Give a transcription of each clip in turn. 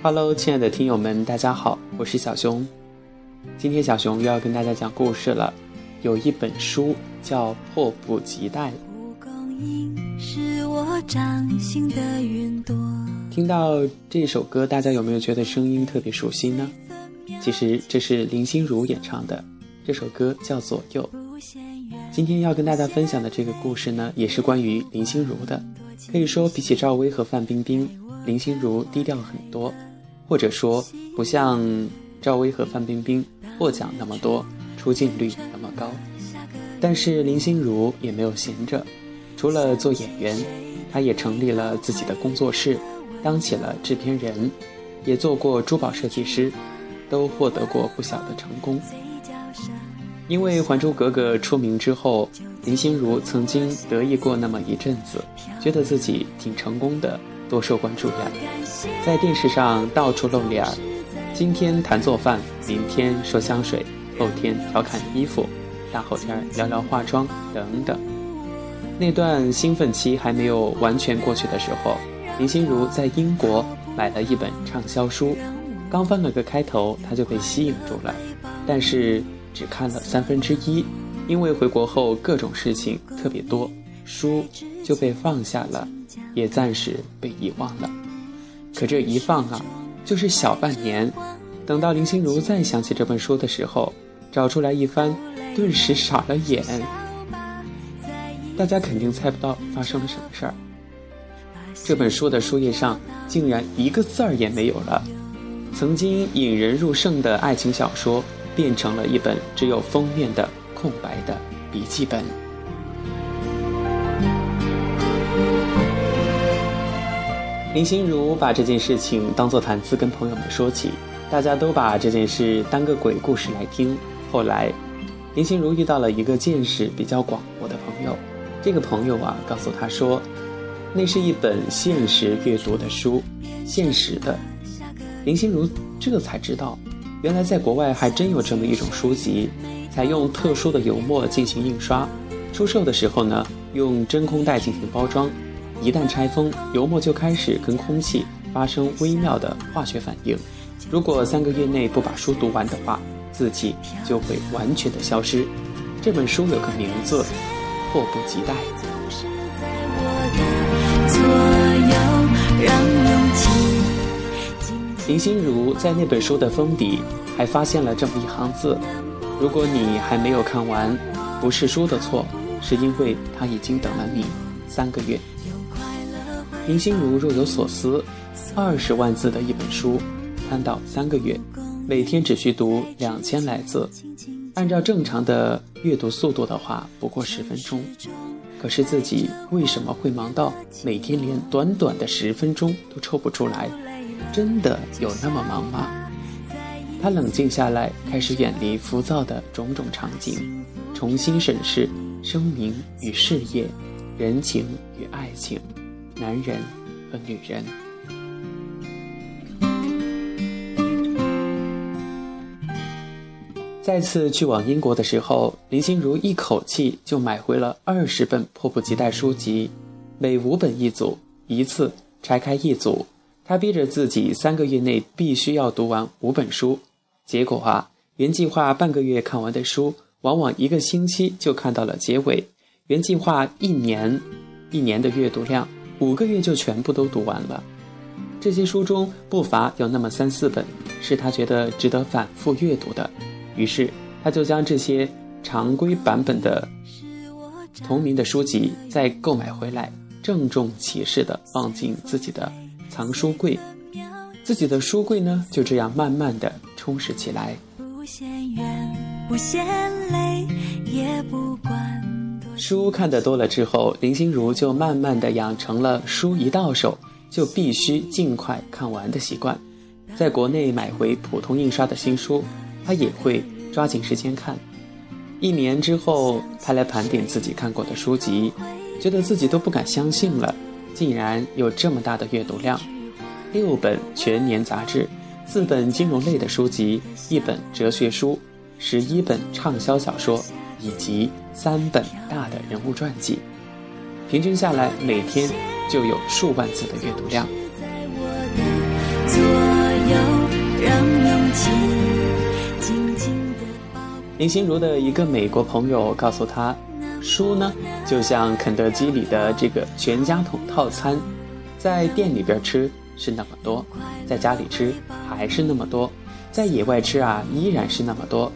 Hello，亲爱的听友们，大家好，我是小熊。今天小熊又要跟大家讲故事了。有一本书叫《迫不及待》。是我掌心的云朵听到这首歌，大家有没有觉得声音特别熟悉呢？其实这是林心如演唱的，这首歌叫《左右》。今天要跟大家分享的这个故事呢，也是关于林心如的。可以说，比起赵薇和范冰冰，林心如低调很多，或者说不像赵薇和范冰冰获奖那么多，出镜率那么高。但是林心如也没有闲着，除了做演员，她也成立了自己的工作室，当起了制片人，也做过珠宝设计师，都获得过不小的成功。因为《还珠格格》出名之后，林心如曾经得意过那么一阵子，觉得自己挺成功的，多受关注呀，在电视上到处露脸儿，今天谈做饭，明天说香水，后天调侃衣服，大后天聊聊化妆等等。那段兴奋期还没有完全过去的时候，林心如在英国买了一本畅销书，刚翻了个开头，她就被吸引住了，但是。只看了三分之一，因为回国后各种事情特别多，书就被放下了，也暂时被遗忘了。可这一放啊，就是小半年。等到林心如再想起这本书的时候，找出来一翻，顿时傻了眼。大家肯定猜不到发生了什么事儿。这本书的书页上竟然一个字儿也没有了。曾经引人入胜的爱情小说。变成了一本只有封面的空白的笔记本。林心如把这件事情当做谈资跟朋友们说起，大家都把这件事当个鬼故事来听。后来，林心如遇到了一个见识比较广博的朋友，这个朋友啊告诉他说，那是一本现实阅读的书，现实的。林心如这才知道。原来在国外还真有这么一种书籍，采用特殊的油墨进行印刷，出售的时候呢，用真空袋进行包装，一旦拆封，油墨就开始跟空气发生微妙的化学反应。如果三个月内不把书读完的话，字迹就会完全的消失。这本书有个名字，迫不及待。林心如在那本书的封底还发现了这么一行字：“如果你还没有看完，不是书的错，是因为它已经等了你三个月。”林心如若有所思，二十万字的一本书，翻到三个月，每天只需读两千来字，按照正常的阅读速度的话，不过十分钟。可是自己为什么会忙到每天连短短的十分钟都抽不出来？真的有那么忙吗？他冷静下来，开始远离浮躁的种种场景，重新审视生命与事业、人情与爱情、男人和女人。再次去往英国的时候，林心如一口气就买回了二十本迫不及待书籍，每五本一组，一次拆开一组。她逼着自己三个月内必须要读完五本书，结果啊，原计划半个月看完的书，往往一个星期就看到了结尾；原计划一年，一年的阅读量，五个月就全部都读完了。这些书中不乏有那么三四本是他觉得值得反复阅读的，于是他就将这些常规版本的同名的书籍再购买回来，郑重其事地放进自己的。藏书柜，自己的书柜呢，就这样慢慢的充实起来。不嫌远，不嫌累，也不书看得多了之后，林心如就慢慢的养成了书一到手就必须尽快看完的习惯。在国内买回普通印刷的新书，她也会抓紧时间看。一年之后，他来盘点自己看过的书籍，觉得自己都不敢相信了。竟然有这么大的阅读量，六本全年杂志，四本金融类的书籍，一本哲学书，十一本畅销小说，以及三本大的人物传记，平均下来每天就有数万字的阅读量。林心如的一个美国朋友告诉他，书呢就像肯德基里的这个全家桶套餐，在店里边吃是那么多，在家里吃还是那么多，在野外吃啊依然是那么多。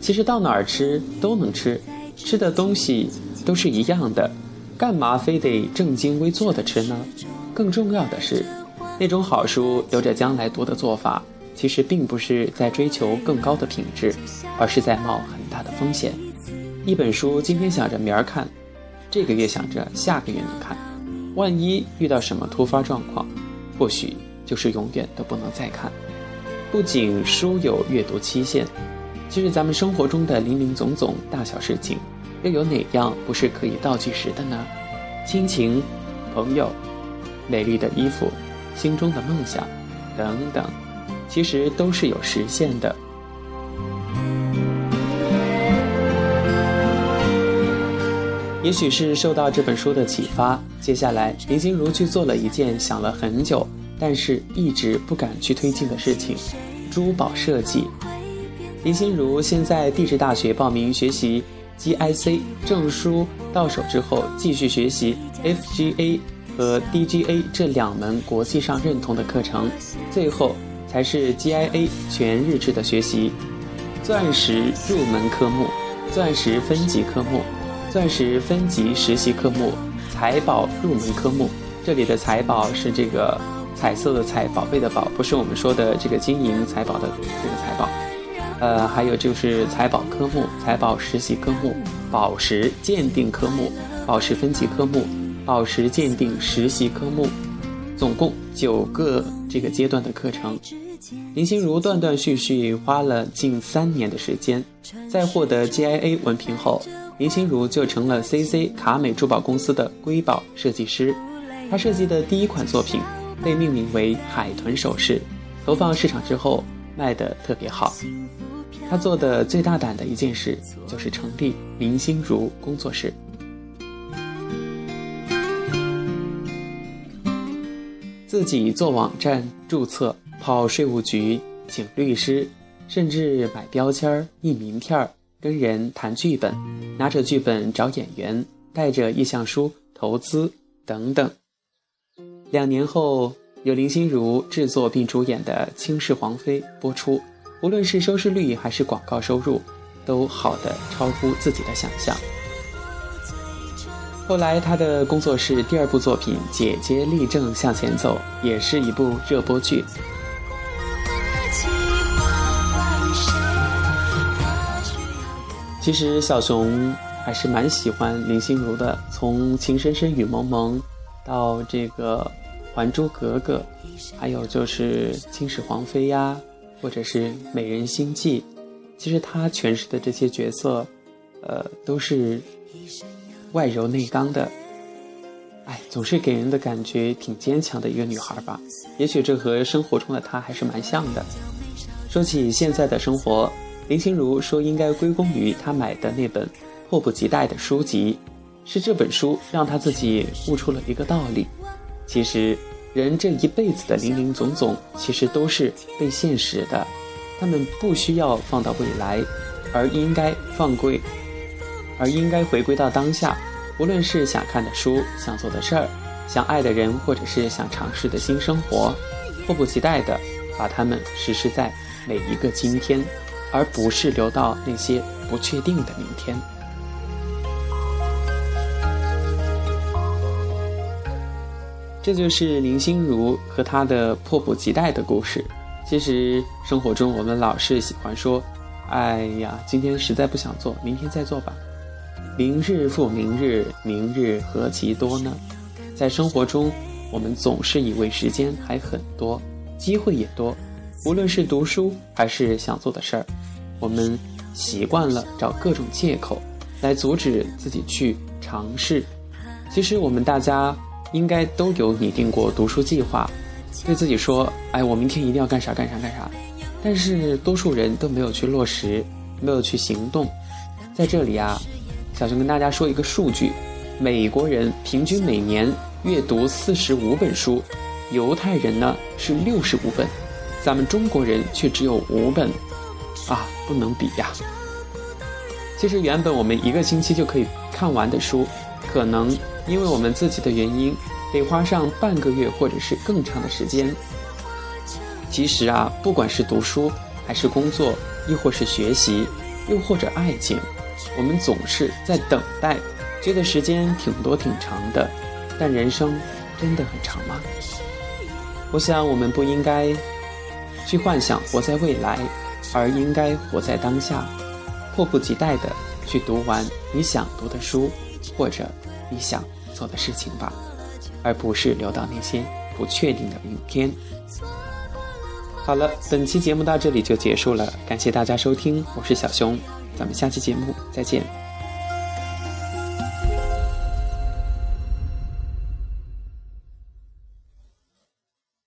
其实到哪儿吃都能吃，吃的东西都是一样的，干嘛非得正襟危坐的吃呢？更重要的是，那种好书留着将来读的做法。其实并不是在追求更高的品质，而是在冒很大的风险。一本书今天想着明儿看，这个月想着下个月能看，万一遇到什么突发状况，或许就是永远都不能再看。不仅书有阅读期限，其实咱们生活中的林林总总大小事情，又有哪样不是可以倒计时的呢？亲情、朋友、美丽的衣服、心中的梦想，等等。其实都是有实现的。也许是受到这本书的启发，接下来林心如去做了一件想了很久，但是一直不敢去推进的事情——珠宝设计。林心如先在地质大学报名学习 GIC 证书到手之后，继续学习 FGA 和 DGA 这两门国际上认同的课程，最后。才是 GIA 全日制的学习，钻石入门科目，钻石分级科目，钻石分级实习科目，财宝入门科目。这里的财宝是这个彩色的彩，宝贝的宝，不是我们说的这个金银财宝的这个财宝。呃，还有就是财宝科目、财宝实习科目、宝石鉴定科目、宝石分级科目、宝石鉴定实习科目，总共九个这个阶段的课程。林心如断断续续花了近三年的时间，在获得 GIA 文凭后，林心如就成了 CC 卡美珠宝公司的瑰宝设计师。她设计的第一款作品被命名为海豚首饰，投放市场之后卖得特别好。他做的最大胆的一件事就是成立林心如工作室，自己做网站注册。跑税务局，请律师，甚至买标签、印名片跟人谈剧本，拿着剧本找演员，带着意向书投资等等。两年后，由林心如制作并主演的《倾世皇妃》播出，无论是收视率还是广告收入，都好的超乎自己的想象。后来，他的工作室第二部作品《姐姐立正向前走》也是一部热播剧。其实小熊还是蛮喜欢林心如的，从《情深深雨蒙蒙》到这个《还珠格格》，还有就是《倾世皇妃》呀，或者是《美人心计》，其实她诠释的这些角色，呃，都是外柔内刚的，哎，总是给人的感觉挺坚强的一个女孩吧。也许这和生活中的她还是蛮像的。说起现在的生活。林心如说：“应该归功于她买的那本迫不及待的书籍，是这本书让她自己悟出了一个道理：其实人这一辈子的林林总总，其实都是被现实的，他们不需要放到未来，而应该放归，而应该回归到当下。无论是想看的书、想做的事儿、想爱的人，或者是想尝试的新生活，迫不及待地把它们实施在每一个今天。”而不是留到那些不确定的明天。这就是林心如和她的迫不及待的故事。其实生活中我们老是喜欢说：“哎呀，今天实在不想做，明天再做吧。”明日复明日，明日何其多呢？在生活中，我们总是以为时间还很多，机会也多。无论是读书还是想做的事儿，我们习惯了找各种借口来阻止自己去尝试。其实我们大家应该都有拟定过读书计划，对自己说：“哎，我明天一定要干啥干啥干啥。”但是多数人都没有去落实，没有去行动。在这里啊，小熊跟大家说一个数据：美国人平均每年阅读四十五本书，犹太人呢是六十五本。咱们中国人却只有五本，啊，不能比呀。其实原本我们一个星期就可以看完的书，可能因为我们自己的原因，得花上半个月或者是更长的时间。其实啊，不管是读书，还是工作，亦或是学习，又或者爱情，我们总是在等待，觉得时间挺多挺长的。但人生真的很长吗？我想我们不应该去幻想活在未来，而应该活在当下，迫不及待的去读完你想读的书，或者你想做的事情吧，而不是留到那些不确定的明天。好了，本期节目到这里就结束了，感谢大家收听，我是小熊，咱们下期节目再见。